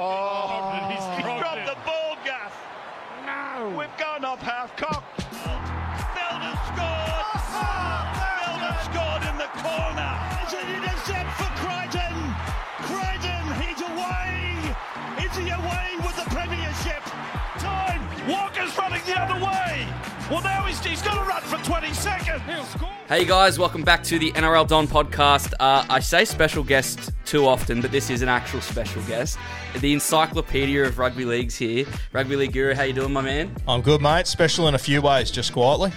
Oh, he's he's dropped dropped the ball, Gus. No. We've gone up half cock. Feldt scored. Feldt scored in the corner. It's an intercept for Crichton. Crichton, he's away. Is he away with the premiership? Time. Walker's running the other way. Well, now he's, he's got to run for 20 seconds. He'll score. Hey guys, welcome back to the NRL Don podcast. Uh, I say special guest too often, but this is an actual special guest. The encyclopedia of rugby leagues here. Rugby League Guru, how you doing, my man? I'm good, mate. Special in a few ways, just quietly.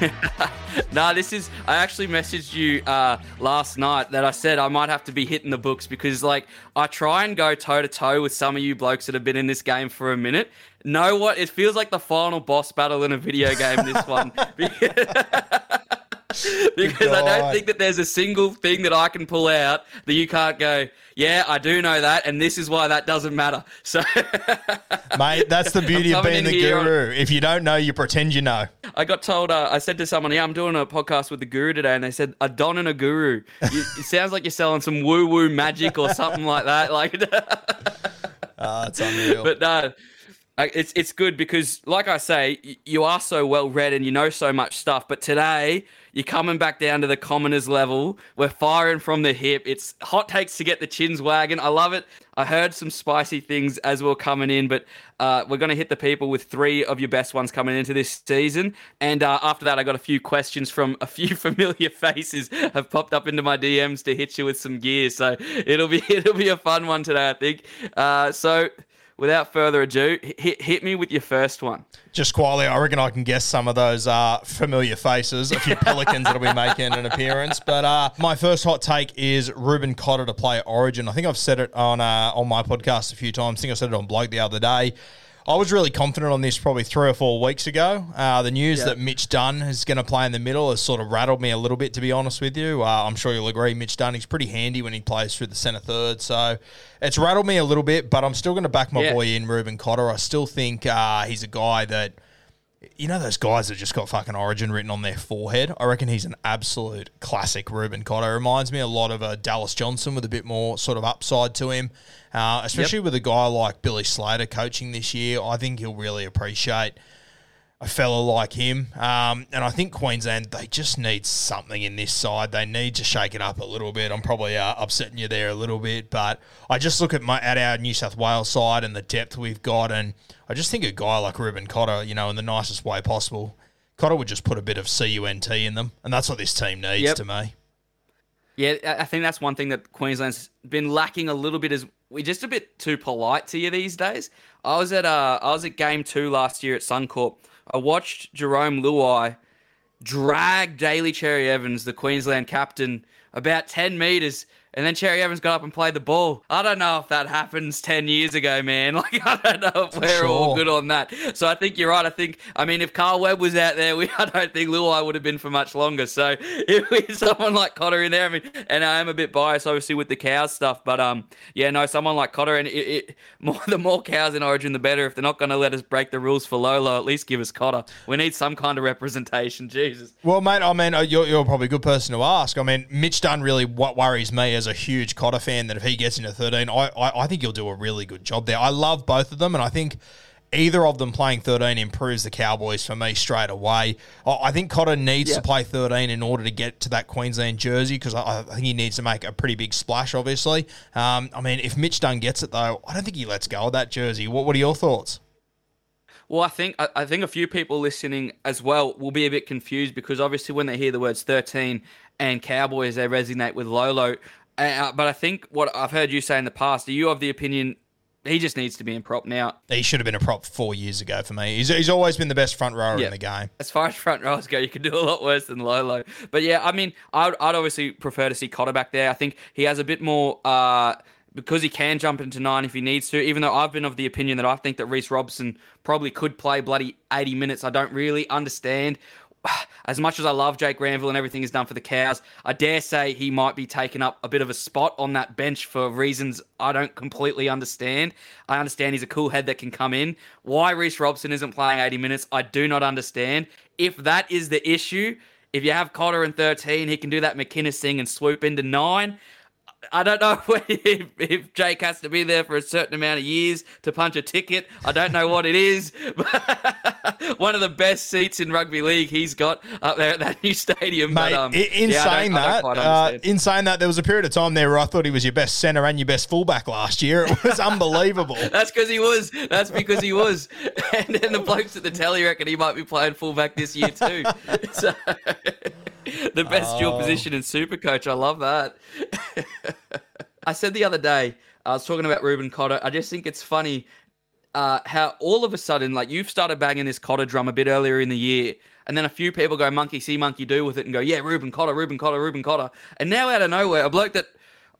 nah, this is. I actually messaged you uh, last night that I said I might have to be hitting the books because, like, I try and go toe to toe with some of you blokes that have been in this game for a minute. Know what? It feels like the final boss battle in a video game. This one. because I don't think that there's a single thing that I can pull out that you can't go, yeah, I do know that, and this is why that doesn't matter. So Mate, that's the beauty of being the here on- guru. If you don't know, you pretend you know. I got told, uh, I said to someone, yeah, I'm doing a podcast with the guru today, and they said, a don and a guru. You, it sounds like you're selling some woo woo magic or something like that. Like, Ah, it's unreal. but no. uh, It's it's good because, like I say, you are so well read and you know so much stuff. But today, you're coming back down to the commoners level. We're firing from the hip. It's hot takes to get the chins wagging. I love it. I heard some spicy things as we are coming in, but uh, we're going to hit the people with three of your best ones coming into this season. And uh, after that, I got a few questions from a few familiar faces have popped up into my DMs to hit you with some gear. So it'll be it'll be a fun one today, I think. Uh, so without further ado, hit hit me with your first one. just quietly, I reckon I can guess some of those uh, familiar faces. A few Pelicans that'll be making an appearance. But uh, my first hot take is Reuben Cotter to play Origin. I think I've said it on uh, on my podcast a few times. I think I said it on Bloke the other day. I was really confident on this probably three or four weeks ago. Uh, the news that Mitch Dunn is going to play in the middle has sort of rattled me a little bit, to be honest with you. Uh, I'm sure you'll agree, Mitch Dunn, he's pretty handy when he plays through the centre third. So it's rattled me a little bit, but I'm still going to back my Yeah. boy in, Reuben Cotter. I still think uh, he's a guy that you know those guys that just got fucking Origin written on their forehead. I reckon he's an absolute classic. Reuben Cotter reminds me a lot of a Dallas Johnson with a bit more sort of upside to him, uh, especially with a guy like Billy Slater coaching this year. I think he'll really appreciate a fella like him. Um, and I think Queensland, they just need something in this side. They need to shake it up a little bit. I'm probably uh, upsetting you there a little bit, but I just look at my at our New South Wales side and the depth we've got, and I just think a guy like Reuben Cotter, you know, in the nicest way possible, Cotter would just put a bit of CUNT in them, and that's what this team needs Yep. to me. Yeah, I think that's one thing that Queensland's been lacking a little bit is we're just a bit too polite to you these days. I was at uh I was at game two last year at Suncorp. I watched Jarome Luai drag Daly Cherry Evans, the Queensland captain, about ten meters, and then Cherry Evans got up and played the ball. I don't know if that happens ten years ago, man. Like I don't know if we're all good on that. So I think you're right. I think I mean if Carl Webb was out there, we I don't think Luai would have been for much longer. So if we had someone like Cotter in there, I mean, and I am a bit biased obviously with the cows stuff, but um, yeah, no, someone like Cotter and it, it more the more cows in Origin, the better. If they're not going to let us break the rules for Lolo, at least give us Cotter. We need some kind of representation. Jesus. Well, mate, I mean, uh, you're, you're probably a good person to ask. I mean, Mitch Dunn really what worries me as a huge Cotter fan that if he gets into 13, I, I, I think he'll do a really good job there. I love both of them, and I think either of them playing 13 improves the Cowboys for me straight away. I, I think Cotter needs Yeah. to play 13 in order to get to that Queensland jersey because I, I think he needs to make a pretty big splash, obviously. Um, I mean, if Mitch Dunn gets it, though, I don't think he lets go of that jersey. What, what are your thoughts? Well, I think I, I think a few people listening as well will be a bit confused because obviously when they hear the words 13 and Cowboys, they resonate with Lolo. Uh, but I think what I've heard you say in the past, are you of the opinion he just needs to be in prop now? He should have been a prop four years ago for me. He's, he's always been the best front rower Yeah. in the game. As far as front rows go, you could do a lot worse than Lolo. But yeah, I mean, I'd, I'd obviously prefer to see Cotter back there. I think he has a bit more. Uh, because he can jump into nine if he needs to, even though I've been of the opinion that I think that Reece Robson probably could play bloody 80 minutes. I don't really understand. As much as I love Jake Granville and everything he's done for the Cows, I dare say he might be taking up a bit of a spot on that bench for reasons I don't completely understand. I understand he's a cool head that can come in. Why Reece Robson isn't playing 80 minutes, I do not understand. If that is the issue, if you have Cotter in 13, he can do that McInnes thing and swoop into nine. I don't know if, if Jake has to be there for a certain amount of years to punch a ticket. I don't know what it is. One of the best seats in rugby league he's got up there at that new stadium. Mate, but, um, in yeah, saying that, uh, in saying that, there was a period of time there where I thought he was your best centre and your best fullback last year. It was unbelievable. That's because he was. That's because he was. And then the blokes at the telly reckon he might be playing fullback this year too. So, the best dual Oh. position in Super Coach. I love that. I said the other day, I was talking about Reuben Cotter. I just think it's funny uh, how all of a sudden, like you've started banging this Cotter drum a bit earlier in the year, and then a few people go monkey see, monkey do with it, and go, yeah, Reuben Cotter, Reuben Cotter, Reuben Cotter, and now out of nowhere, a bloke that.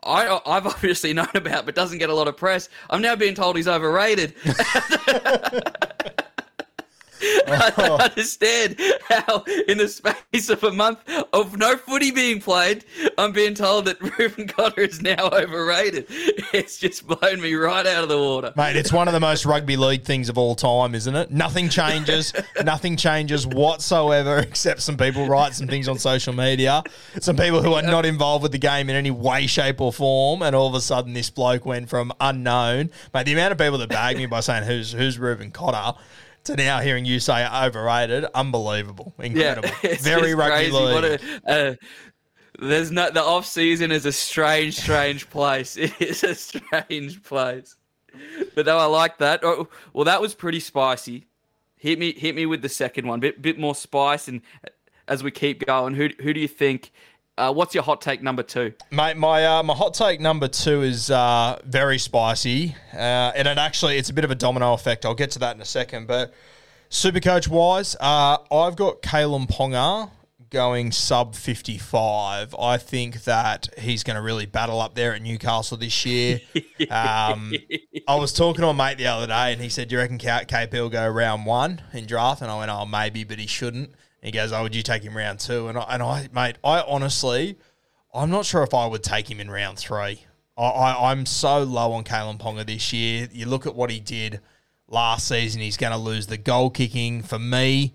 I, I've obviously known about, but doesn't get a lot of press. I'm now being told he's overrated. I don't oh. understand how, in the space of a month of no footy being played, I'm being told that Reuben Cotter is now overrated. It's just blown me right out of the water. Mate, it's one of the most rugby league things of all time, isn't it? Nothing changes. nothing changes whatsoever, except some people write some things on social media. Some people who are not involved with the game in any way, shape, or form, and all of a sudden this bloke went from unknown. Mate, the amount of people that bag me by saying who's who's Reuben Cotter to now hearing you say overrated, unbelievable, incredible, it's very rugby crazy. league. What a, uh, there's no the off season is a strange, strange place. It is a strange place. But no, I like that. Oh, well, that was pretty spicy. Hit me, hit me with the second one. Bit, bit more spice. And as we keep going, who, who do you think? Uh, what's your hot take number two? Mate, my uh, my hot take number two is uh, very spicy, uh, and it actually it's a bit of a domino effect. I'll get to that in a second. But super coach wise, uh, I've got Kalyn Ponga going sub fifty five. I think that he's going to really battle up there at Newcastle this year. Um, I was talking to a mate the other day, and he said, "Do you reckon KP will go round one in draft?" And I went, "Oh, maybe, but he shouldn't." He goes, "Oh, would you take him round two? And I, and I, mate, I honestly, I'm not sure if I would take him in round three. I, I, I'm so low on Kalyn Ponga this year. You look at what he did last season. He's going to lose the goal kicking. For me,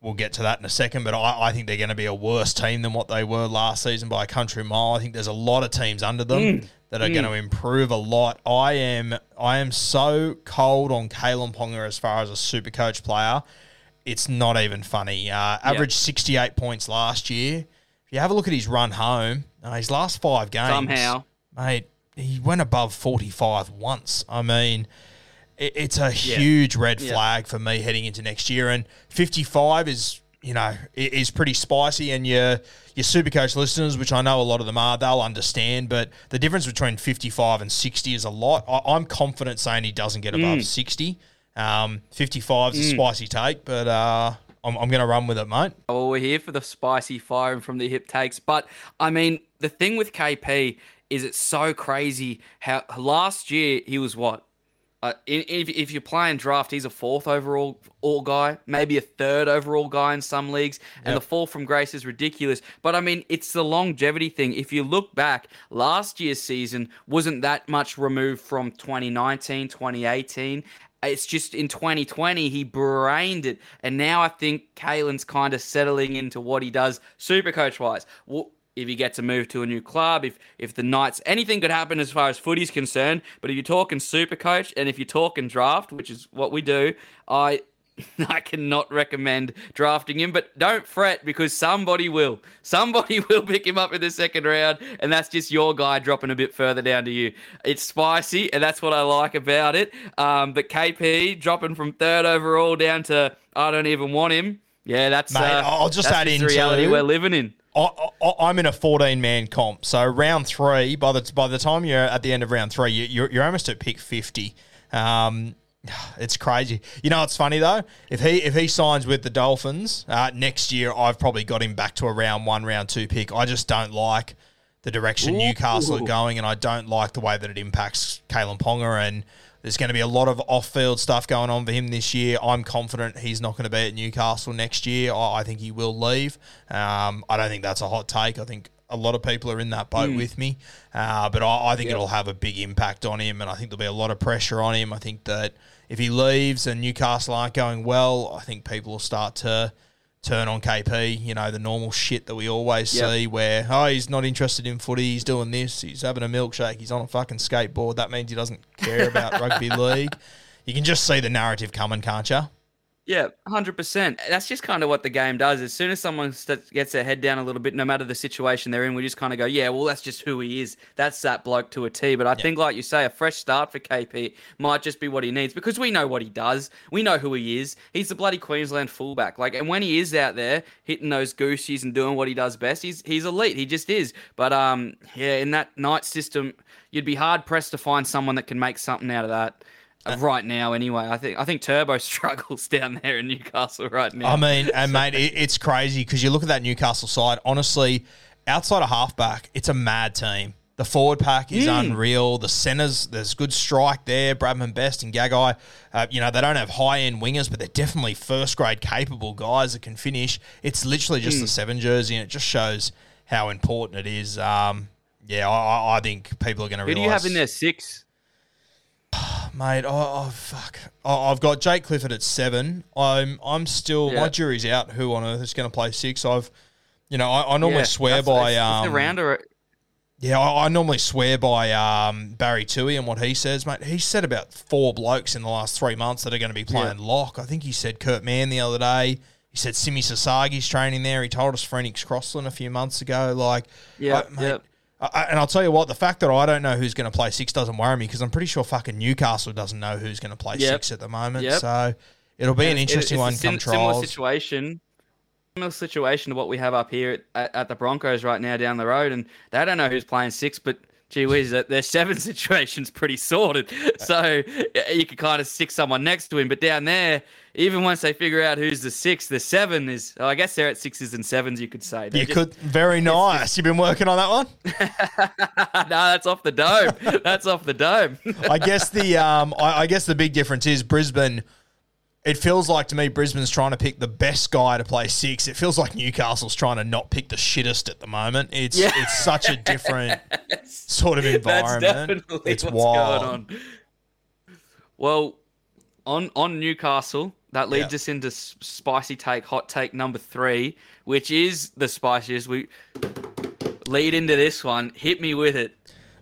we'll get to that in a second, but I, I think they're going to be a worse team than what they were last season by a country mile. I think there's a lot of teams under them mm. that are going to mm. improve a lot. I am I am so cold on Kalyn Ponga as far as a super coach player. It's not even funny. Uh, averaged 68 points last year. If you have a look at his run home, uh, his last five games, Somehow. mate, he went above 45 once. I mean, it, it's a huge red Yeah. flag for me heading into next year. And 55 is, you know, is pretty spicy. And your your Supercoach listeners, which I know a lot of them are, they'll understand. But the difference between 55 and 60 is a lot. I, I'm confident saying he doesn't get above 60. Um, 55 is a spicy take, but uh, I'm, I'm going to run with it, mate. Well, we're here for the spicy firing from the hip takes. But I mean, the thing with KP is it's so crazy how last year he was what? Uh, if, if you're playing draft, he's a fourth overall all guy, maybe a third overall guy in some leagues, and the fall from grace is ridiculous. But I mean, it's the longevity thing. If you look back, last year's season wasn't that much removed from 2019, 2018. It's just in 2020 he brained it, and now I think Kalyn's kind of settling into what he does, super coach wise. Well, if he gets a move to a new club, if if the Knights, anything could happen as far as footy's concerned. But if you're talking super coach and if you're talking draft, which is what we do, I I cannot recommend drafting him, but don't fret because somebody will. Somebody will pick him up in the second round, and that's just your guy dropping a bit further down to you. It's spicy, and that's what I like about it. Um, but KP dropping from third overall down to I don't even want him. Yeah, that's Mate, uh, I'll just add in reality too- we're living in. I, I, I'm in a 14 man comp, so round three. By the by the time you're at the end of round three, you, you're you're almost at pick 50. Um, it's crazy. You know, it's funny though. If he if he signs with the Dolphins uh, next year, I've probably got him back to a round one, round two pick. I just don't like the direction Newcastle are going, and I don't like the way that it impacts Kalyn Ponga. And there's going to be a lot of off-field stuff going on for him this year. I'm confident he's not going to be at Newcastle next year. I, I think he will leave. Um, I don't think that's a hot take. I think a lot of people are in that boat with me, uh, but I, I think it'll have a big impact on him, and I think there'll be a lot of pressure on him. I think that if he leaves and Newcastle aren't going well, I think people will start to turn on KP. You know the normal shit that we always Yep. see, where oh he's not interested in footy, he's doing this, he's having a milkshake, he's on a fucking skateboard. That means he doesn't care about rugby league. You can just see the narrative coming, can't you? Yeah, hundred percent. That's just kind of what the game does. As soon as someone st- gets their head down a little bit, no matter the situation they're in, we just kind of go, "Yeah, well, that's just who he is. That's that bloke to a T." But I think, like you say, a fresh start for KP might just be what he needs because we know what he does. We know who he is. He's the bloody Queensland fullback. Like, and when he is out there hitting those goosies and doing what he does best, he's he's elite. He just is. But um, yeah, in that night system, you'd be hard pressed to find someone that can make something out of that. Uh, Right now, anyway, I think I think Turbo struggles down there in Newcastle right now. I mean, and mate, it, it's crazy because you look at that Newcastle side. Honestly, outside of halfback, it's a mad team. The forward pack is Mm. unreal. The centers, there's good strike there. Bradman Best and Gagai. Uh, you know, they don't have high end wingers, but they're definitely first grade capable guys that can finish. It's literally Mm. just the seven jersey, and it just shows how important it is. Um, yeah, I, I- I think people are going to Who realize. do you have in their Six. Mate? Oh, oh fuck! Oh, I've got Jake Clifford at seven. I'm I'm still Yeah. my jury's out. Who on earth is going to play six? I've, you know, I, I normally Yeah, swear by it's- it's um, the rounder. yeah, I, I normally swear by um, Barry Tui and what he says, mate. He said about four blokes in the last three months that are going to be playing lock. I think he said Kurt Mann the other day. He said Simi Sasagi's training there. He told us Phoenix Crossland a few months ago. Like, Yeah, I- mate, yeah. I, and I'll tell you what, the fact that I don't know who's going to play six doesn't worry me because I'm pretty sure fucking Newcastle doesn't know who's going to play Yep. six at the moment. Yep. So it'll be an interesting one sim- come Similar situation. Similar situation to what we have up here at, at the Broncos right now down the road, and they don't know who's playing six, but gee whiz, that- their seven situation's pretty sorted. So you could kind of stick someone next to him, but down there, even once they figure out who's the six, the seven is. oh, I guess they're at sixes and sevens. You could say. They're You just- could very nice. You've been working on that one. no, that's off the dome. that's off the dome. I guess the um, I, I guess the big difference is Brisbane. It feels like to me Brisbane's trying to pick the best guy to play six. It feels like Newcastle's trying to not pick the shittest at the moment. It's Yeah. it's such a different sort of That's environment. definitely it's what's wild. going on. Well, on on Newcastle, that leads Yeah. us into spicy take, hot take number three, which is the spiciest. We lead into this one. Hit me with it.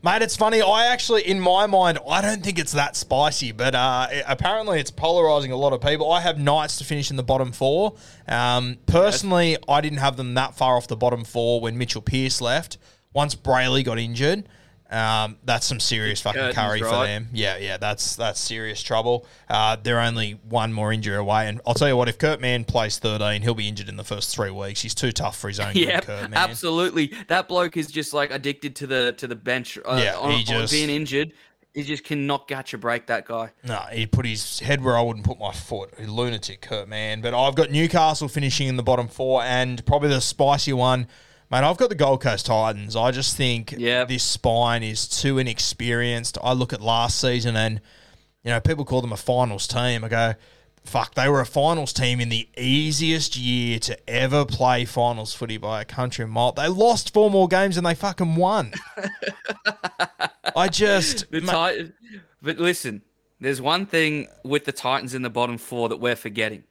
Mate, it's funny. I actually, in my mind, I don't think it's that spicy, but uh, it- apparently it's polarizing a lot of people. I have Knights to finish in the bottom four. Um, personally, I didn't have them that far off the bottom four when Mitchell Pearce left. Once Brailey got injured, um, that's some serious fucking Curtains, curry for them. Yeah, yeah, that's that's serious trouble. Uh, they're only one more injury away, and I'll tell you what: if Kurt Mann plays thirteen, he'll be injured in the first three weeks. He's too tough for his own Yeah, good, Kurt Mann. absolutely. That bloke is just like addicted to the to the bench. Uh, Yeah, on, he on just- being injured. He just cannot catch a break. That guy. No, he put his head where I wouldn't put my foot. A lunatic, Kurt Mann. But I've got Newcastle finishing in the bottom four, and probably the spicy one, mate. I've got the Gold Coast Titans. I just think Yep. this spine is too inexperienced. I look at last season, and you know people call them a finals team. I go, fuck, they were a finals team in the easiest year to ever play finals footy by a country mile. They lost four more games and they fucking won. I just The ma- Tit- but listen, there's one thing with the Titans in the bottom four that we're forgetting.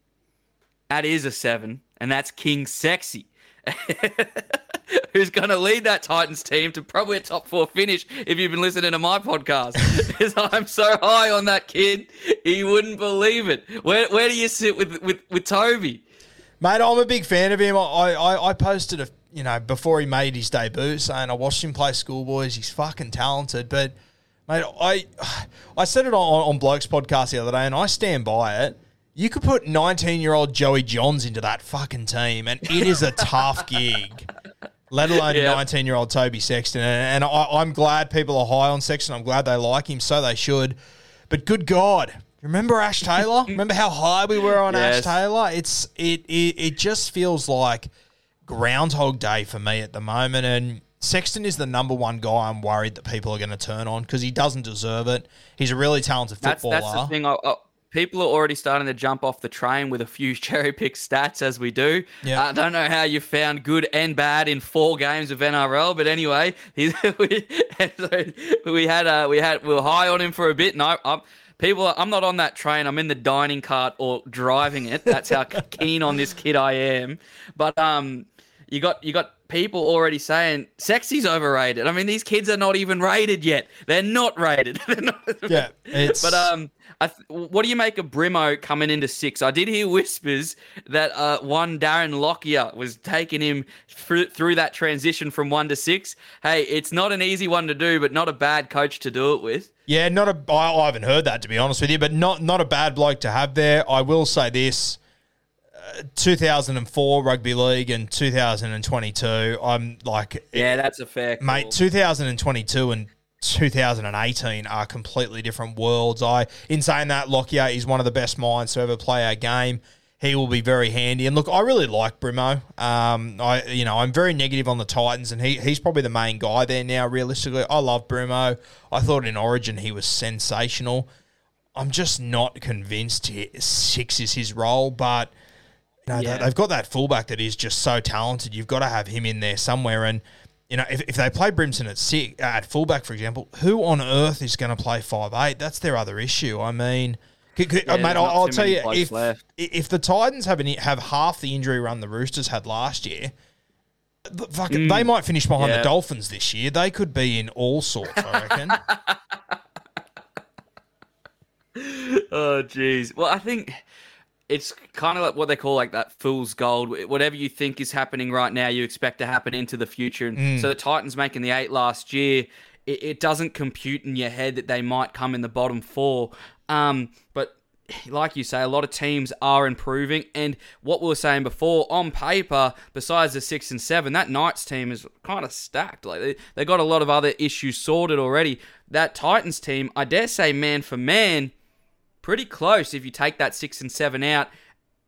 That is a seven, and that's King Sexy. Who's going to lead that Titans team to probably a top four finish if you've been listening to my podcast? Because I'm so high on that kid, he wouldn't believe it. Where, where do you sit with, with, with Toby? Mate, I'm a big fan of him. I, I, I posted a you know before he made his debut saying I watched him play schoolboys. He's fucking talented, but mate, I I said it on, on Blokes podcast the other day, and I stand by it. You could put 19 year old Joey Johns into that fucking team, and it is a tough gig. Let alone Yeah. 19 year old Toby Sexton, and, and I, I'm glad people are high on Sexton. I'm glad they like him, so they should. But good God, remember Ash Taylor? remember how high we were on Ash Taylor? It's it, it it just feels like Groundhog Day for me at the moment, and Sexton is the number one guy I'm worried that people are going to turn on because he doesn't deserve it. He's a really talented footballer. that's the thing. I, people are already starting to jump off the train with a few cherry pick stats as we do. Yeah. I don't know how you found good and bad in four games of NRL, but anyway, he's, we, so we had uh, we had we were high on him for a bit, and I, I people. I'm not on that train. I'm in the dining cart or driving it. That's how keen on this kid I am. But um, you got you got people already saying sexy's overrated. I mean, these kids are not even rated yet. They're not rated. They're not, Yeah, it's but um, I th- what do you make of Brimo coming into six? I did hear whispers that uh, one Darren Lockyer was taking him through, through that transition from one to six. Hey, it's not an easy one to do, but not a bad coach to do it with. Yeah, not a. I, I haven't heard that to be honest with you, but not not a bad bloke to have there. I will say this: 2004 rugby league and 2022. I'm like, Yeah, that's a fair mate. call. 2022 and 2018 are completely different worlds. I, in saying that, Lockyer is one of the best minds to ever play our game. He will be very handy. And look, I really like Brimo. Um, I, you know, I'm very negative on the Titans, and he, he's probably the main guy there now. Realistically, I love Brimo. I thought in Origin he was sensational. I'm just not convinced he, six is his role, but know, Yeah. they- they've got that fullback that is just so talented. You've got to have him in there somewhere. And you know, if, if they play Brimson at six, at fullback, for example, who on earth is going to play five eight? That's their other issue. I mean, c- c- Yeah, mate, I'll, I'll tell you if left. if the Titans have any, have half the injury run the Roosters had last year. Fuck it, they might finish behind Mm. Yeah. the Dolphins this year. They could be in all sorts, I reckon. Oh, jeez. Well, I think it's kind of like what they call like that fool's gold. Whatever you think is happening right now, you expect to happen into the future. And so the Titans making the eight last year, it, it doesn't compute in your head that they might come in the bottom four. Um, but like you say, a lot of teams are improving. And what we were saying before, on paper, besides the six and seven, that Knights team is kind of stacked. Like they, they got a lot of other issues sorted already. That Titans team, I dare say, man for man, pretty close if you take that six and seven out.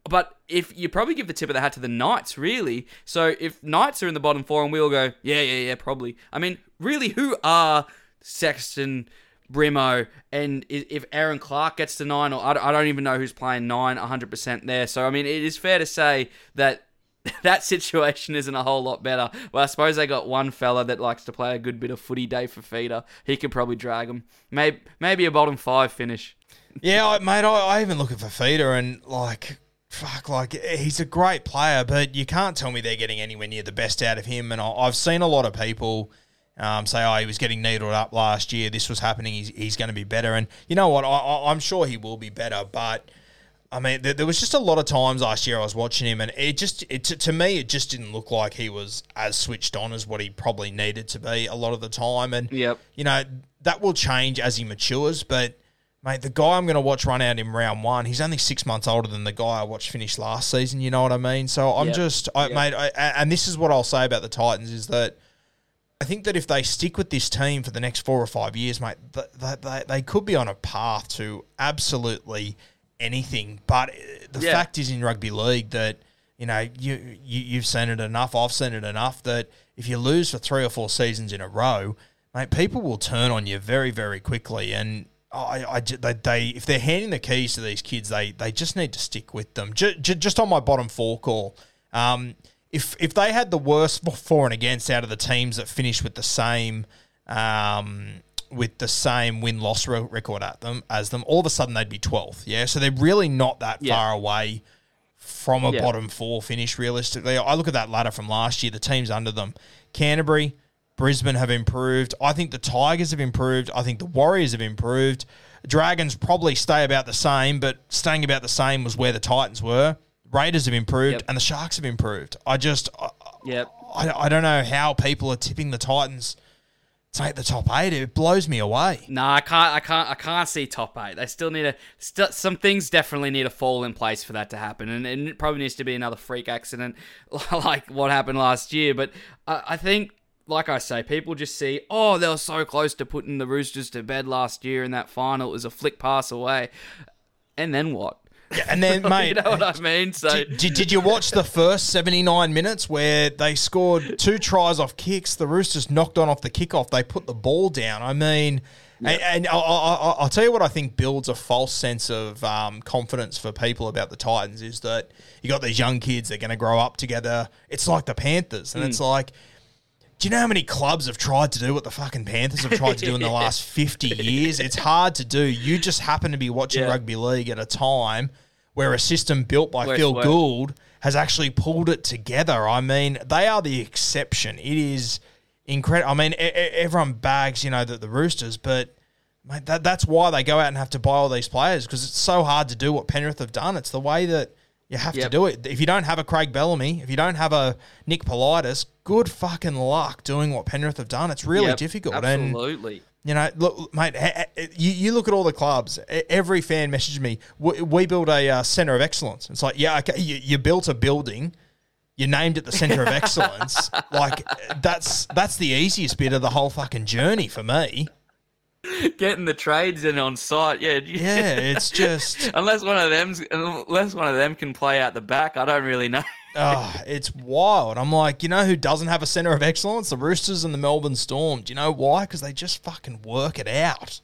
But if you probably give the tip of the hat to the Knights, really. So if Knights are in the bottom four and we all go, yeah, yeah, yeah, probably. I mean, really, who are Sexton, Brimo, and if Erin Clark gets to nine, or I don't- even know who's playing nine 100% there. So, I mean, it is fair to say that that situation isn't a whole lot better. Well, I suppose they got one fella that likes to play a good bit of footy David Fifita. He could probably drag them. Maybe, maybe a bottom five finish. Yeah, I, mate, I, I even look at Fifita and like, fuck, like he's a great player, but you can't tell me they're getting anywhere near the best out of him. And I, I've seen a lot of people um, say, "Oh, he was getting needled up last year. This was happening. He's, he's going to be better." And you know what? I, I'm sure he will be better, but. I mean, there, there was just a lot of times last year I was watching him, and it just, it, to, to me, it just didn't look like he was as switched on as what he probably needed to be a lot of the time. And Yep. you know, that will change as he matures. But, mate, the guy I'm going to watch run out in round one, he's only six months older than the guy I watched finish last season. You know what I mean? So I'm Yep. just, I, Yep. mate, I, and this is what I'll say about the Titans is that I think that if they stick with this team for the next four or five years, mate, th- th- they, they could be on a path to absolutely anything. But uh, the Yeah. fact is in rugby league that you know you, you you've seen it enough. I've seen it enough that if you lose for three or four seasons in a row, mate, people will turn on you very very quickly. And I, I they, they if they're handing the keys to these kids, they they just need to stick with them. Ju- ju- just on my bottom four call. Um, if if they had the worst for and against out of the teams that finished with the same um, with the same win loss record at them as them, all of a sudden they'd be twelfth. Yeah, so they're really not that Yeah. far away from a Yeah. bottom four finish. Realistically, I look at that ladder from last year. The teams under them, Canterbury, Brisbane have improved. I think the Tigers have improved. I think the Warriors have improved. Dragons probably stay about the same, but staying about the same was where the Titans were. Raiders have improved, Yep. and the Sharks have improved. I just, I, Yep. I, I don't know how people are tipping the Titans take the top eight. It blows me away. No, I can't. I can't. I can't see top eight. They still need to. St- some things definitely need to fall in place for that to happen, and, and it probably needs to be another freak accident like what happened last year. But I, I think, like I say, people just see, oh, they were so close to putting the Roosters to bed last year in that final. It was a flick pass away, and then what? Yeah, and then, mate, you know what I mean? So Did, did, did you watch the first 79 minutes where they scored two tries off kicks? The Roosters knocked on off the kickoff. They put the ball down. I mean, and, and I, I, I- I'll tell you what I think builds a false sense of um, confidence for people about the Titans is that you got these young kids, they're going to grow up together. It's like the Panthers. And it's like, Do you know how many clubs have tried to do what the fucking Panthers have tried to do in the last 50 years? It's hard to do. You just happen to be watching Yeah. rugby league at a time where a system built by Phil. Gould has actually pulled it together. I mean, they are the exception. It is incredible. I mean, e- everyone bags, you know, the, the Roosters, but mate, that, that's why they go out and have to buy all these players because it's so hard to do what Penrith have done. It's the way that you have to do it. If you don't have a Craig Bellamy, if you don't have a Nick Politis, good fucking luck doing what Penrith have done. It's really Yep, difficult. And Absolutely. you know, look, mate, you, you look at all the clubs. Every fan messaged me, we, we build a uh, center of excellence. It's like, yeah, okay, you, you built a building, you named it the center of excellence. like that's that's the easiest bit of the whole fucking journey for me. Getting the trades in on site, yeah. Yeah, it's just, unless one of them's unless one of them can play out the back, I don't really know. oh, it's wild. I'm like, you know who doesn't have a center of excellence? The Roosters and the Melbourne Storm. Do you know why? Because they just fucking work it out.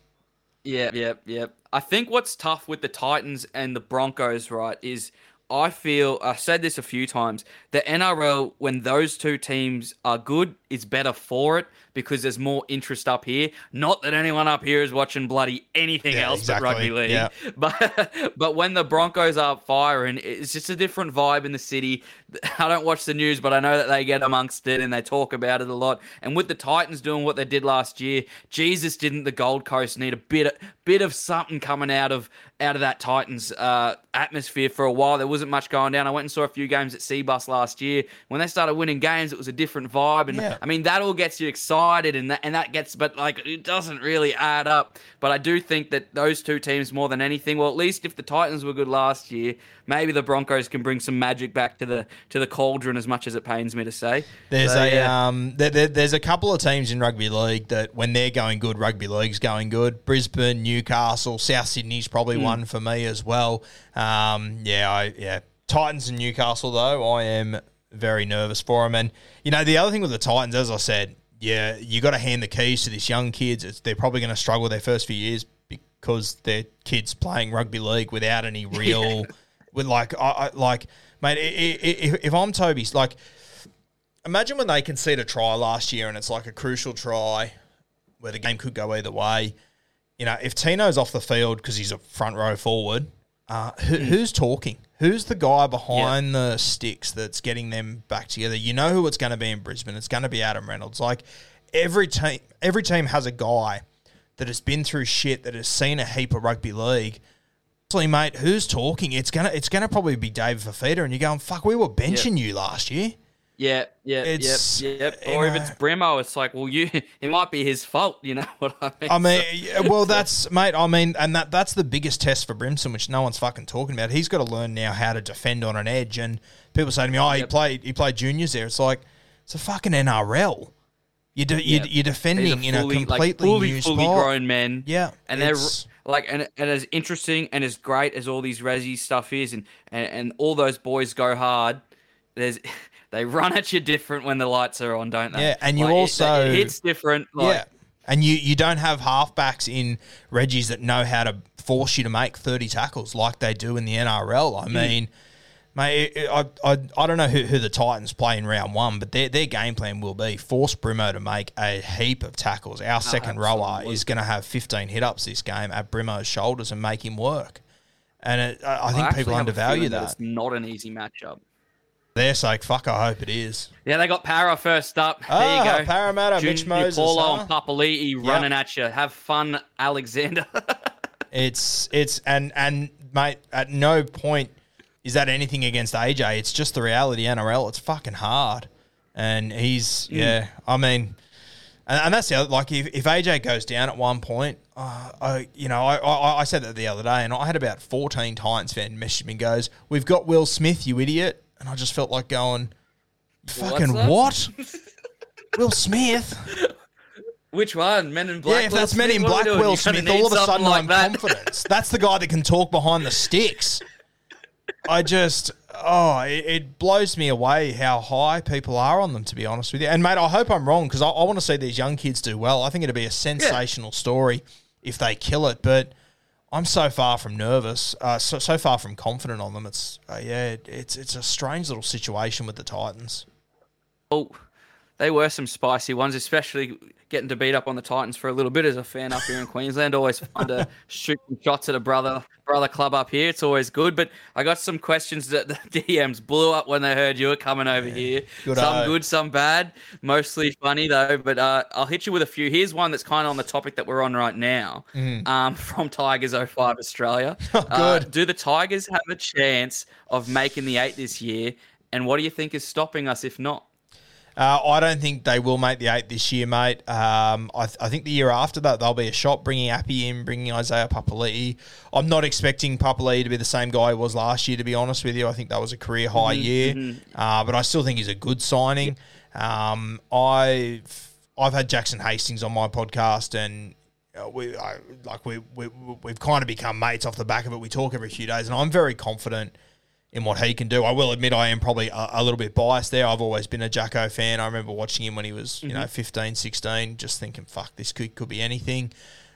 Yeah, yeah, yeah. I think what's tough with the Titans and the Broncos, right, is I feel I've said this a few times. The NRL, when those two teams are good, is better for it because there's more interest up here. Not that anyone up here is watching bloody anything Yeah, else exactly. but rugby league. Yeah. But but when the Broncos are firing, it's just a different vibe in the city. I don't watch the news, but I know that they get amongst it and they talk about it a lot. And with the Titans doing what they did last year, Jesus didn't the Gold Coast need a bit of, bit of something coming out of out of that Titans uh, atmosphere for a while. There wasn't much going down. I went and saw a few games at Cbus last year. When they started winning games, it was a different vibe. And Yeah. I mean that all gets you excited and that and that gets but like it doesn't really add up. But I do think that those two teams more than anything, well at least if the Titans were good last year, maybe the Broncos can bring some magic back to the to the cauldron as much as it pains me to say. There's So, a yeah. um, there, there- there's a couple of teams in rugby league that when they're going good, rugby league's going good. Brisbane, Newcastle, South Sydney's probably Hmm. one for me as well. Um, yeah, I yeah, Titans and Newcastle though, I am very nervous for them. And you know, the other thing with the Titans, as I said, yeah, you got to hand the keys to this young kids. It's, they're probably going to struggle their first few years because they're kids playing rugby league without any real, with like, I, I like, mate, i- i- i- if I'm Toby's like imagine when they concede a try last year and it's like a crucial try where the game could go either way. You know, if Tino's off the field because he's a front row forward, uh, who, who's talking? Who's the guy behind the sticks that's getting them back together? You know who it's going to be in Brisbane. It's going to be Adam Reynolds. Like every team, every team has a guy that has been through shit that has seen a heap of rugby league. Honestly, mate, who's talking? It's gonna, it's gonna probably be David Fifita, and you're going, "Fuck, we were benching you last year." Yeah, yeah, It's, yep, yep. Or if know- it's Brimo, it's like, well, you it might be his fault. You know what I mean? I mean, yeah, well, that's mate. I mean, and that that's the biggest test for Brimson, which no one's fucking talking about. He's got to learn now how to defend on an edge. And people say to me, "Oh, he played he played juniors there." It's like it's a fucking NRL. You do, Yep. you're defending in a fully, like, completely fully, new fully spot. grown men. Yeah, and they're like, and, and as interesting and as great as all these Resi stuff is, and, and and all those boys go hard. There's they run at you different when the lights are on, don't they? Yeah, and you Like, also- it, hits different. Like, yeah, and you you don't have halfbacks in Reggie's that know how to force you to make thirty tackles like they do in the NRL. I mm. mean. Mate, I, I, I don't know who, who the Titans play in round one, but their, their game plan will be force Brimo to make a heap of tackles. Our oh, second rower is going to have 15 hit ups this game at Brimo's shoulders and make him work. And it, I, I think people undervalue feeling that. It's not an easy matchup. Their sake, fuck, I hope it is. Yeah, they got Para first up. Ah, there you go. Parramatta, Mitch Junior Moses, Paulo huh? and Papali'i running at you. Have fun, Alexander. It's it's and and mate, at no point is that anything against AJ. It's just the reality. NRL, it's fucking hard, and he's yeah. I mean, and, and that's the other. Like if, if AJ goes down at one point, uh, I you know I, I I said that the other day, and I had about fourteen Titans fan message me and goes, "We've got Will Smith, you idiot," and I just felt like going, "Fucking what?" Will Smith. Which one? Men in Black. yeah, if Will that's Men Smith? in are we Black. Will Smith, all of a sudden like I'm that. confidence. That's the guy that can talk behind the sticks. I just, oh, it, it blows me away how high people are on them, to be honest with you. And, mate, I hope I'm wrong because I, I want to see these young kids do well. I think it'd be a sensational story if they kill it, but I'm so far from nervous, uh, so, so far from confident on them. It's, uh, yeah, it, it's, it's a strange little situation with the Titans. Oh, they were some spicy ones, especially getting to beat up on the Titans for a little bit as a fan up here in Queensland. Always fun to shoot some shots at a brother brother club up here. It's always good. But I got some questions that the DMs blew up when they heard you were coming over here. Good some eye. good, some bad. Mostly funny though. But uh, I'll hit you with a few. Here's one that's kind of on the topic that we're on right now. Um, from Tigers 05 Australia. Uh. Oh, good. do the Tigers have a chance of making the eight this year? And what do you think is stopping us if not? Uh, I don't think they will make the eight this year, mate. Um, I, th- I think the year after that they'll be a shot, bringing Appy in, bringing Isaiah Papali'i. I'm not expecting Papali'i to be the same guy he was last year, to be honest with you. I think that was a career high year, uh, but I still think he's a good signing. Um, I've I've had Jackson Hastings on my podcast, and uh, we I, like we, we we've kind of become mates off the back of it. We talk every few days, and I'm very confident in what he can do. I will admit I am probably a, a little bit biased there. I've always been a Jacko fan. I remember watching him when he was, you know, 15, 16, just thinking, fuck, this could, could be anything.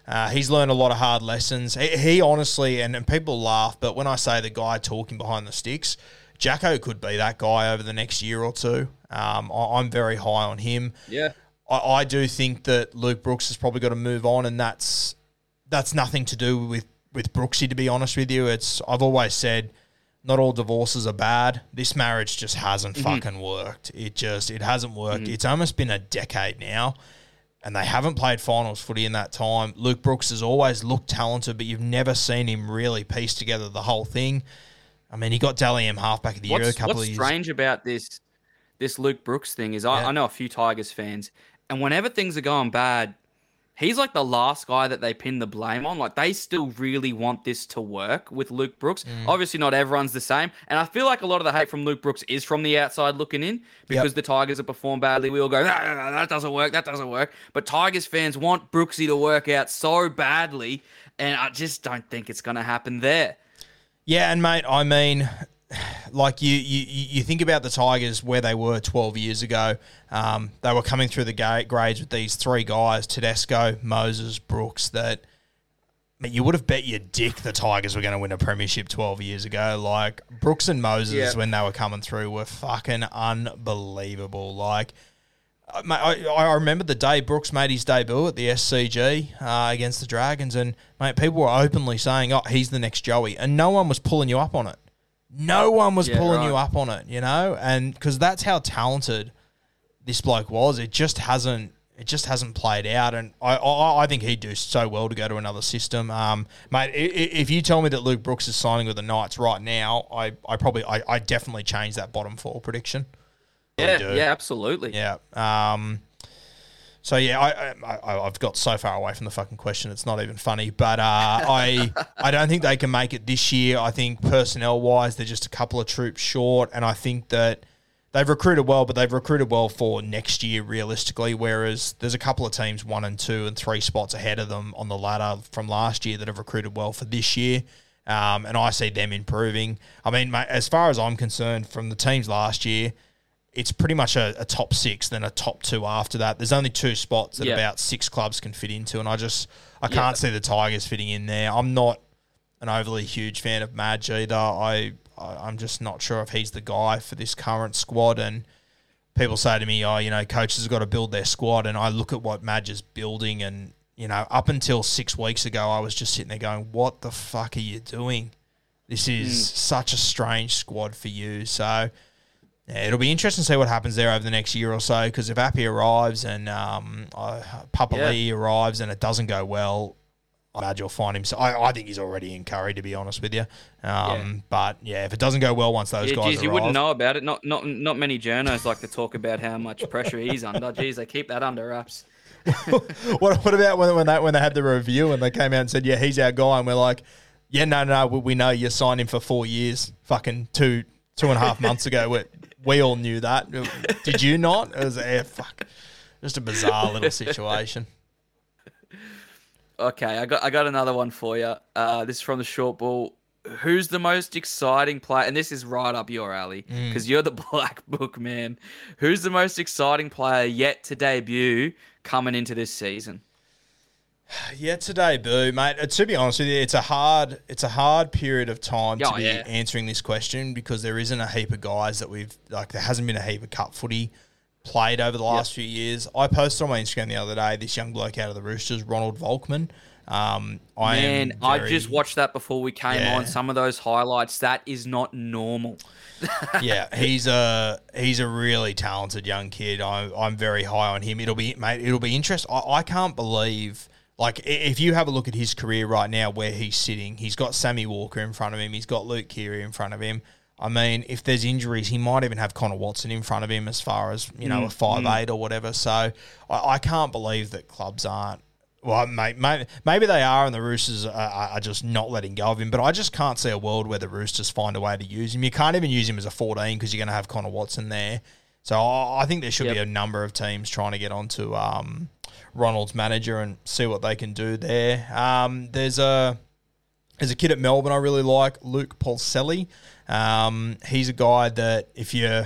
Uh, he's learned a lot of hard lessons. He, he honestly, and, and people laugh, but when I say the guy talking behind the sticks, Jacko could be that guy over the next year or two. Um, I, I'm very high on him. Yeah. I, I do think that Luke Brooks has probably got to move on, and that's that's nothing to do with with Brooksy. To be honest with you, it's I've always said not all divorces are bad. This marriage just hasn't mm-hmm. fucking worked. It just it hasn't worked. Mm-hmm. It's almost been a decade now. And they haven't played finals footy in that time. Luke Brooks has always looked talented, but you've never seen him really piece together the whole thing. I mean, he got Dally M halfback of the year a What's, couple what's of years. strange about this this Luke Brooks thing is I, Yeah. I know a few Tigers fans, and whenever things are going bad, he's like the last guy that they pin the blame on. Like they still really want this to work with Luke Brooks. Mm. Obviously, not everyone's the same, and I feel like a lot of the hate from Luke Brooks is from the outside looking in because the Tigers have performed badly. We all go, no, no, no, that doesn't work, that doesn't work. But Tigers fans want Brooksy to work out so badly, and I just don't think it's going to happen there. Yeah, and mate, I mean, like you, you, you think about the Tigers where they were 12 years ago. Um, they were coming through the ga- grades with these three guys: Tedesco, Moses, Brooks. That I mean, you would have bet your dick the Tigers were going to win a premiership 12 years ago. Like Brooks and Moses, Yeah. when they were coming through, were fucking unbelievable. Like. Uh, mate, I, I remember the day Brooks made his debut at the SCG uh, against the Dragons, and mate, people were openly saying, "Oh, he's the next Joey," and no one was pulling you up on it. No one was Yeah, pulling you up on it, you know, and because that's how talented this bloke was. It just hasn't. It just hasn't played out, and I, I, I think he'd do so well to go to another system, um, mate. If you tell me that Luke Brooks is signing with the Knights right now, I, I probably, I, I definitely change that bottom four prediction. Yeah, yeah, absolutely. Yeah. Um. So yeah, I, I I- I've got so far away from the fucking question. It's not even funny. But uh, I I don't think they can make it this year. I think personnel wise, they're just a couple of troops short, and I think that they've recruited well, but they've recruited well for next year realistically. Whereas there's a couple of teams one and two and three spots ahead of them on the ladder from last year that have recruited well for this year. Um, and I see them improving. I mean, mate, as far as I'm concerned, from the teams last year, it's pretty much a, a top six, then a top two after that. There's only two spots that Yeah. about six clubs can fit into, and I just I Yeah. can't see the Tigers fitting in there. I'm not an overly huge fan of Madge either. I, I I'm just not sure if he's the guy for this current squad. And people say to me, "Oh, you know, coaches have got to build their squad," and I look at what Madge is building, and you know, up until six weeks ago, I was just sitting there going, "What the fuck are you doing? This is mm. such a strange squad for you." So. Yeah, it'll be interesting to see what happens there over the next year or so. Because if Appy arrives and um, uh, Papa Yeah. Lee arrives and it doesn't go well, I imagine you'll find him. So I, I think he's already in Curry, to be honest with you. Um, But yeah, if it doesn't go well once those Yeah, guys geez, arrive, you wouldn't know about it. Not not not many journos like to talk about how much pressure he's under. Geez, they keep that under wraps. what, what about when, when they when they had the review and they came out and said, "Yeah, he's our guy," and we're like, "Yeah, no, no, we, we know you signed him for four years, fucking two two and a half months ago." We, we all knew that. Did you not? It was yeah, fuck, just a bizarre little situation. Okay, I got I got another one for you. Uh, this is from the short ball. Who's the most exciting player? And this is right up your alley Mm. because you're the black book man. Who's the most exciting player yet to debut coming into this season? Yeah, today, boo, mate. uh, To be honest with you, it's a hard, it's a hard period of time to Oh, be yeah. answering this question because there isn't a heap of guys that we've like. There hasn't been a heap of cup footy played over the last few years. I posted on my Instagram the other day this young bloke out of the Roosters, Ronald Volkman. Um, I Man, am I just watched that before we came Yeah. on. Some of those highlights, that is not normal. yeah, he's a he's a really talented young kid. I, I'm very high on him. It'll be mate. It'll be interesting. I, I can't believe like if you have a look at his career right now, where he's sitting, he's got Sammy Walker in front of him. He's got Luke Keary in front of him. I mean, if there's injuries, he might even have Connor Watson in front of him as far as you know a five eight or whatever. So I, I can't believe that clubs aren't well, mate, maybe, maybe they are, and the Roosters are, are just not letting go of him. But I just can't see a world where the Roosters find a way to use him. You can't even use him as a 14 because you're going to have Connor Watson there. So I I think there should be a number of teams trying to get onto um, Ronald's manager and see what they can do there. Um, there's a there's a kid at Melbourne I really like, Luke Polselli. Um, he's a guy that if you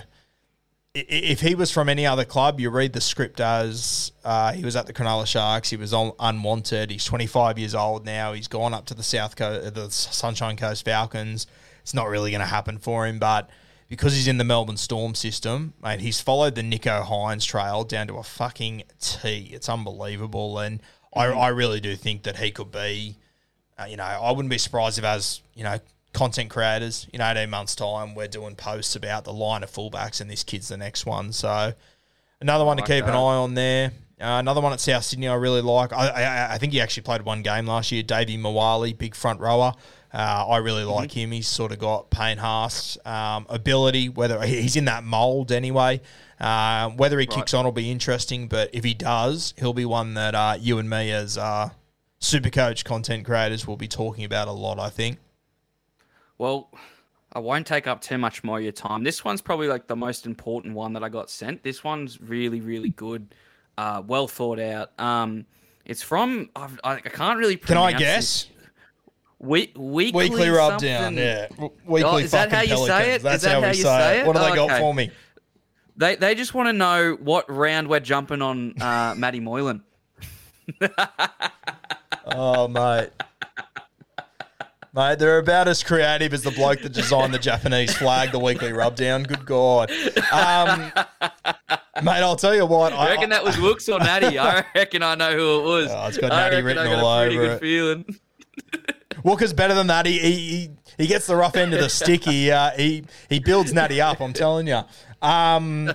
if he was from any other club, you read the script as uh, he was at the Cronulla Sharks. He was unwanted. He's 25 years old now. He's gone up to the South Coast, the Sunshine Coast Falcons. It's not really going to happen for him, but because he's in the Melbourne Storm system, mate, he's followed the Nicho Hynes trail down to a fucking T. It's unbelievable, and I, I really do think that he could be. Uh, you know, I wouldn't be surprised if, as you know, content creators in 18 months' time, we're doing posts about the line of fullbacks and this kid's the next one. So, another one to like keep an eye on there. Uh, another one at South Sydney I really like. I, I, I think he actually played one game last year. Davvy Moale, big front rower. Uh, I really like him. He's sort of got Payne Haas um, ability. Whether he's in that mold anyway, uh, whether he kicks on will be interesting. But if he does, he'll be one that uh, you and me as uh, super coach content creators will be talking about a lot. I think. Well, I won't take up too much more of your time. This one's probably like the most important one that I got sent. This one's really, really good, uh, well thought out. Um, it's from I've, I, I can't really. Can I guess? We, weekly, Weekly rub down, yeah. Weekly Oh, is that how you say Pelicans. it? Is That's that how we how you say, say it. it? What do they Oh, got okay. for me? They they just want to know what round we're jumping on, uh, Matty Moylan. Oh, mate. Mate, they're about as creative as the bloke that designed the Japanese flag, the weekly rubdown. Good God. Um, mate, I'll tell you what. I reckon that was Wooks or Natty. I reckon I know who it was. Oh, it's got I Natty written I got all a pretty over good it. feeling. Walker's better than that. He, he, he, gets the rough end of the stick. He, uh, he, he builds Natty up, I'm telling you. Um,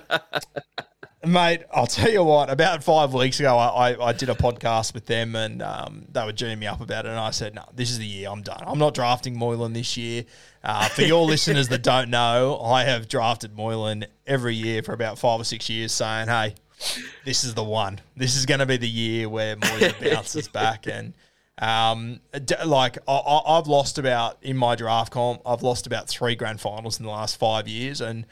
mate, I'll tell you what, about five weeks ago, I, I, I did a podcast with them and um, they were geeing me up about it. And I said, no, this is the year I'm done. I'm not drafting Moylan this year. Uh, for your listeners that don't know, I have drafted Moylan every year for about five or six years saying, hey, this is the one. This is going to be the year where Moylan bounces back. And um, d- like I, I, I've lost about in my draft comp, I've lost about three grand finals in the last five years, and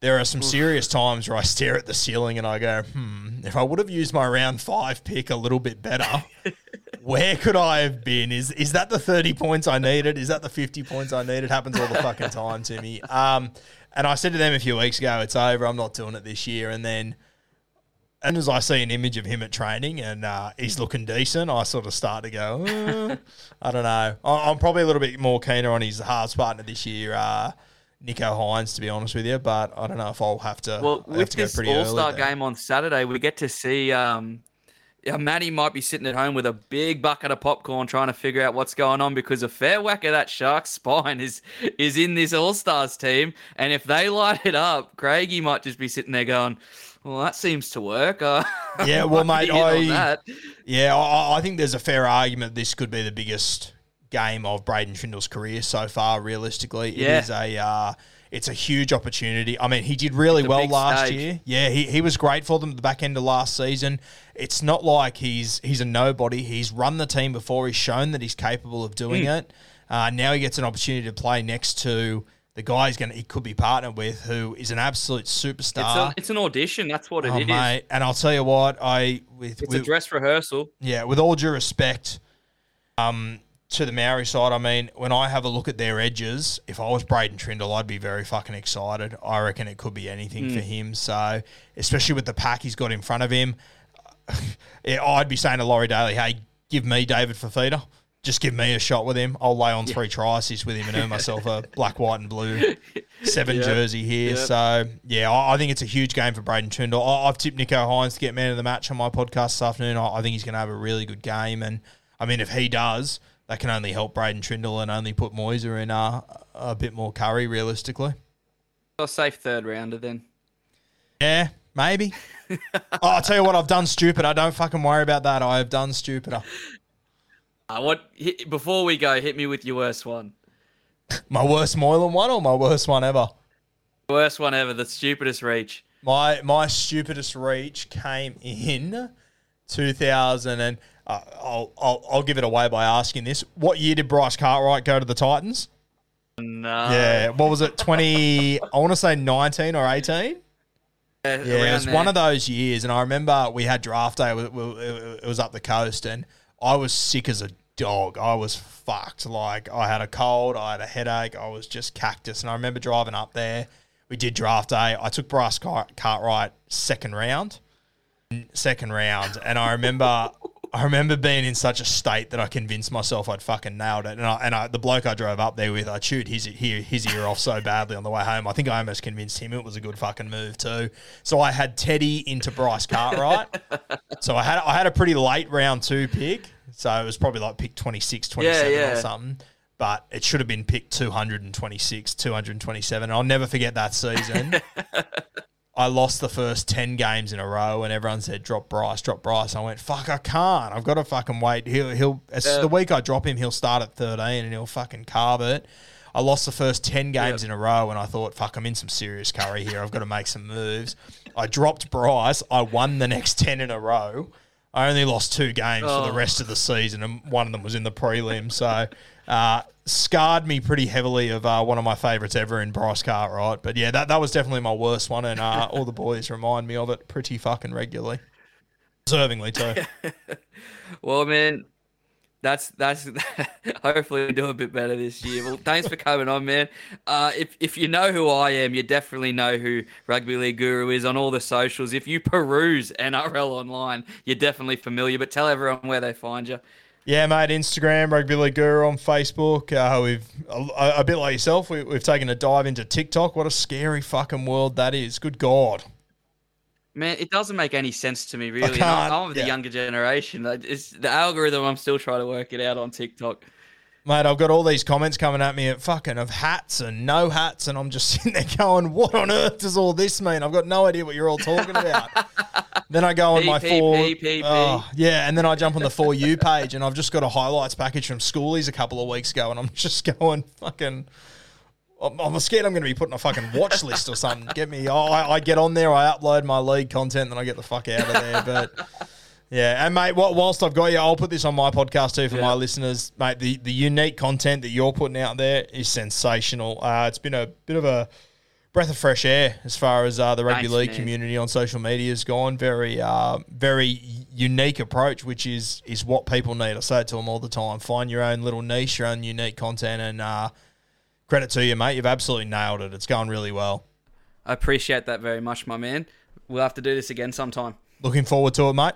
there are some serious times where I stare at the ceiling and I go, hmm, if I would have used my round five pick a little bit better, where could I have been? Is is that the 30 points I needed? Is that the 50 points I needed? Happens all the fucking time to me. Um, and I said to them a few weeks ago, it's over. I'm not doing it this year. And then and as I see an image of him at training and uh, he's looking decent, I sort of start to go, "Uh, I don't know. I- I'm probably a little bit more keener on his halves partner this year, uh, Nicho Hynes, to be honest with you. But I don't know if I'll have to. Well, I'll with to this pretty All Star game on Saturday, we get to see. Um, Matty might be sitting at home with a big bucket of popcorn trying to figure out what's going on because a fair whack of that shark spine is is in this All Stars team, and if they light it up, Craigie might just be sitting there going, "Well, that seems to work." Uh, Yeah, well, mate, be in on I- that. Yeah, I, I think there's a fair argument this could be the biggest game of Braydon Trindall's career so far. Realistically, Yeah. it is a uh, it's a huge opportunity. I mean, he did really well last stage. year. Yeah, he, he was great for them at the back end of last season. It's not like he's he's a nobody. He's run the team before. He's shown that he's capable of doing Hmm. it. Uh, now he gets an opportunity to play next to the guy he's going to he could be partnered with, who is an absolute It's, superstar. a, it's an audition. That's what it Oh, is. mate, and I'll tell you what, I with, It's a dress rehearsal. yeah, with all due respect, um, to the Maori side, I mean, when I have a look at their edges, if I was Braydon Trindall, I'd be very fucking excited. I reckon it could be anything for him. So, especially with the pack he's got in front of him, yeah, I'd be saying to Laurie Daley, "Hey, give me David Fifita. Just give me a shot with him. I'll lay on three tries with him and earn myself a black, white, and blue seven Yep. jersey here. Yep. So yeah, I, I think it's a huge game for Braydon Trindall. I, I've tipped Nicho Hynes to get man of the match on my podcast this afternoon. I, I think he's going to have a really good game, and I mean, if he does, that can only help Braydon Trindall and only put Moiser in uh, a bit more curry realistically. I'll safe third rounder then. Yeah, maybe. oh, I'll tell you what, I've done stupid. I don't fucking worry about that. I have done stupider. Uh, what hit, before we go, hit me with your worst one. My worst Moylan one or my worst one ever? Worst one ever, the stupidest reach. My my stupidest reach came in 2000 and uh, I'll, I'll I'll give it away by asking this. What year did Bryce Cartwright go to the Titans? No. Yeah, what was it? 20 I want to say 19 or 18? Yeah, it was one of those years, and I remember we had draft day. It was up the coast, and I was sick as a dog. I was fucked. Like I had a cold, I had a headache, I was just cactus. And I remember driving up there. We did draft day. I took Bryce Cart- Cartwright second round, second round, and I remember. I remember being in such a state that I convinced myself I'd fucking nailed it. And, I, and I, the bloke I drove up there with, I chewed his, ear- his ear off so badly on the way home. I think I almost convinced him it was a good fucking move too. So I had Teddy into Bryce Cartwright. so I had I had a pretty late round two pick. So it was probably like pick 26, 27 Yeah, or something. But it should have been pick 226, 227. And I'll never forget that season. I lost the first 10 games in a row and everyone said, drop Bryce, drop Bryce. I went, fuck, I can't. I've got to fucking wait. He'll, he'll, as Yeah. the week I drop him, he'll start at 13 and he'll fucking carve it. I lost the first 10 games in a row and I thought, fuck, I'm in some serious curry here. I've got to make some moves. I dropped Bryce. I won the next 10 in a row. I only lost two games for the Oh. rest of the season, and one of them was in the prelim. So, uh, scarred me pretty heavily of uh, one of my favourites ever in Bryce Cartwright. But yeah, that, that was definitely my worst one, and uh, all the boys remind me of it pretty fucking regularly. Deservingly, too. Well, man, that's that's. hopefully, we do a bit better this year. Well, thanks for coming on, man. Uh, if if you know who I am, you definitely know who Rugby League Guru is on all the socials. If you peruse NRL online, you're definitely familiar. But tell everyone where they find you. Yeah, mate. Instagram, Rugby League Guru on Facebook. Uh, we've a, a bit like yourself. We, we've taken a dive into TikTok. What a scary fucking world that is. Good God. Man, it doesn't make any sense to me, really. I'm of the yeah. younger generation. It's the algorithm. I'm still trying to work it out on TikTok. Mate, I've got all these comments coming at me at fucking of hats and no hats, and I'm just sitting there going, "What on earth does all this mean?" I've got no idea what you're all talking about. then I go on my P, P, P, P, P. Oh, yeah, and then I jump on the for you page, and I've just got a highlights package from Schoolies a couple of weeks ago, and I'm just going fucking. I'm I'm scared I'm going to be put on a fucking watch list or something. Get me. I, I get on there, I upload my league content, then I get the fuck out of there. But yeah, and mate, wh- whilst I've got you, I'll put this on my podcast too for Yeah. my listeners, mate. The the unique content that you're putting out there is sensational. Uh, it's been a bit of a breath of fresh air as far as uh, the rugby league man. community on social media has gone. Very uh, very unique approach, which is is what people need. I say it to them all the time. Find your own little niche, your own unique content, and uh, credit to you, mate. You've absolutely nailed it. It's going really well. I appreciate that very much, my man. We'll have to do this again sometime. Looking forward to it, mate.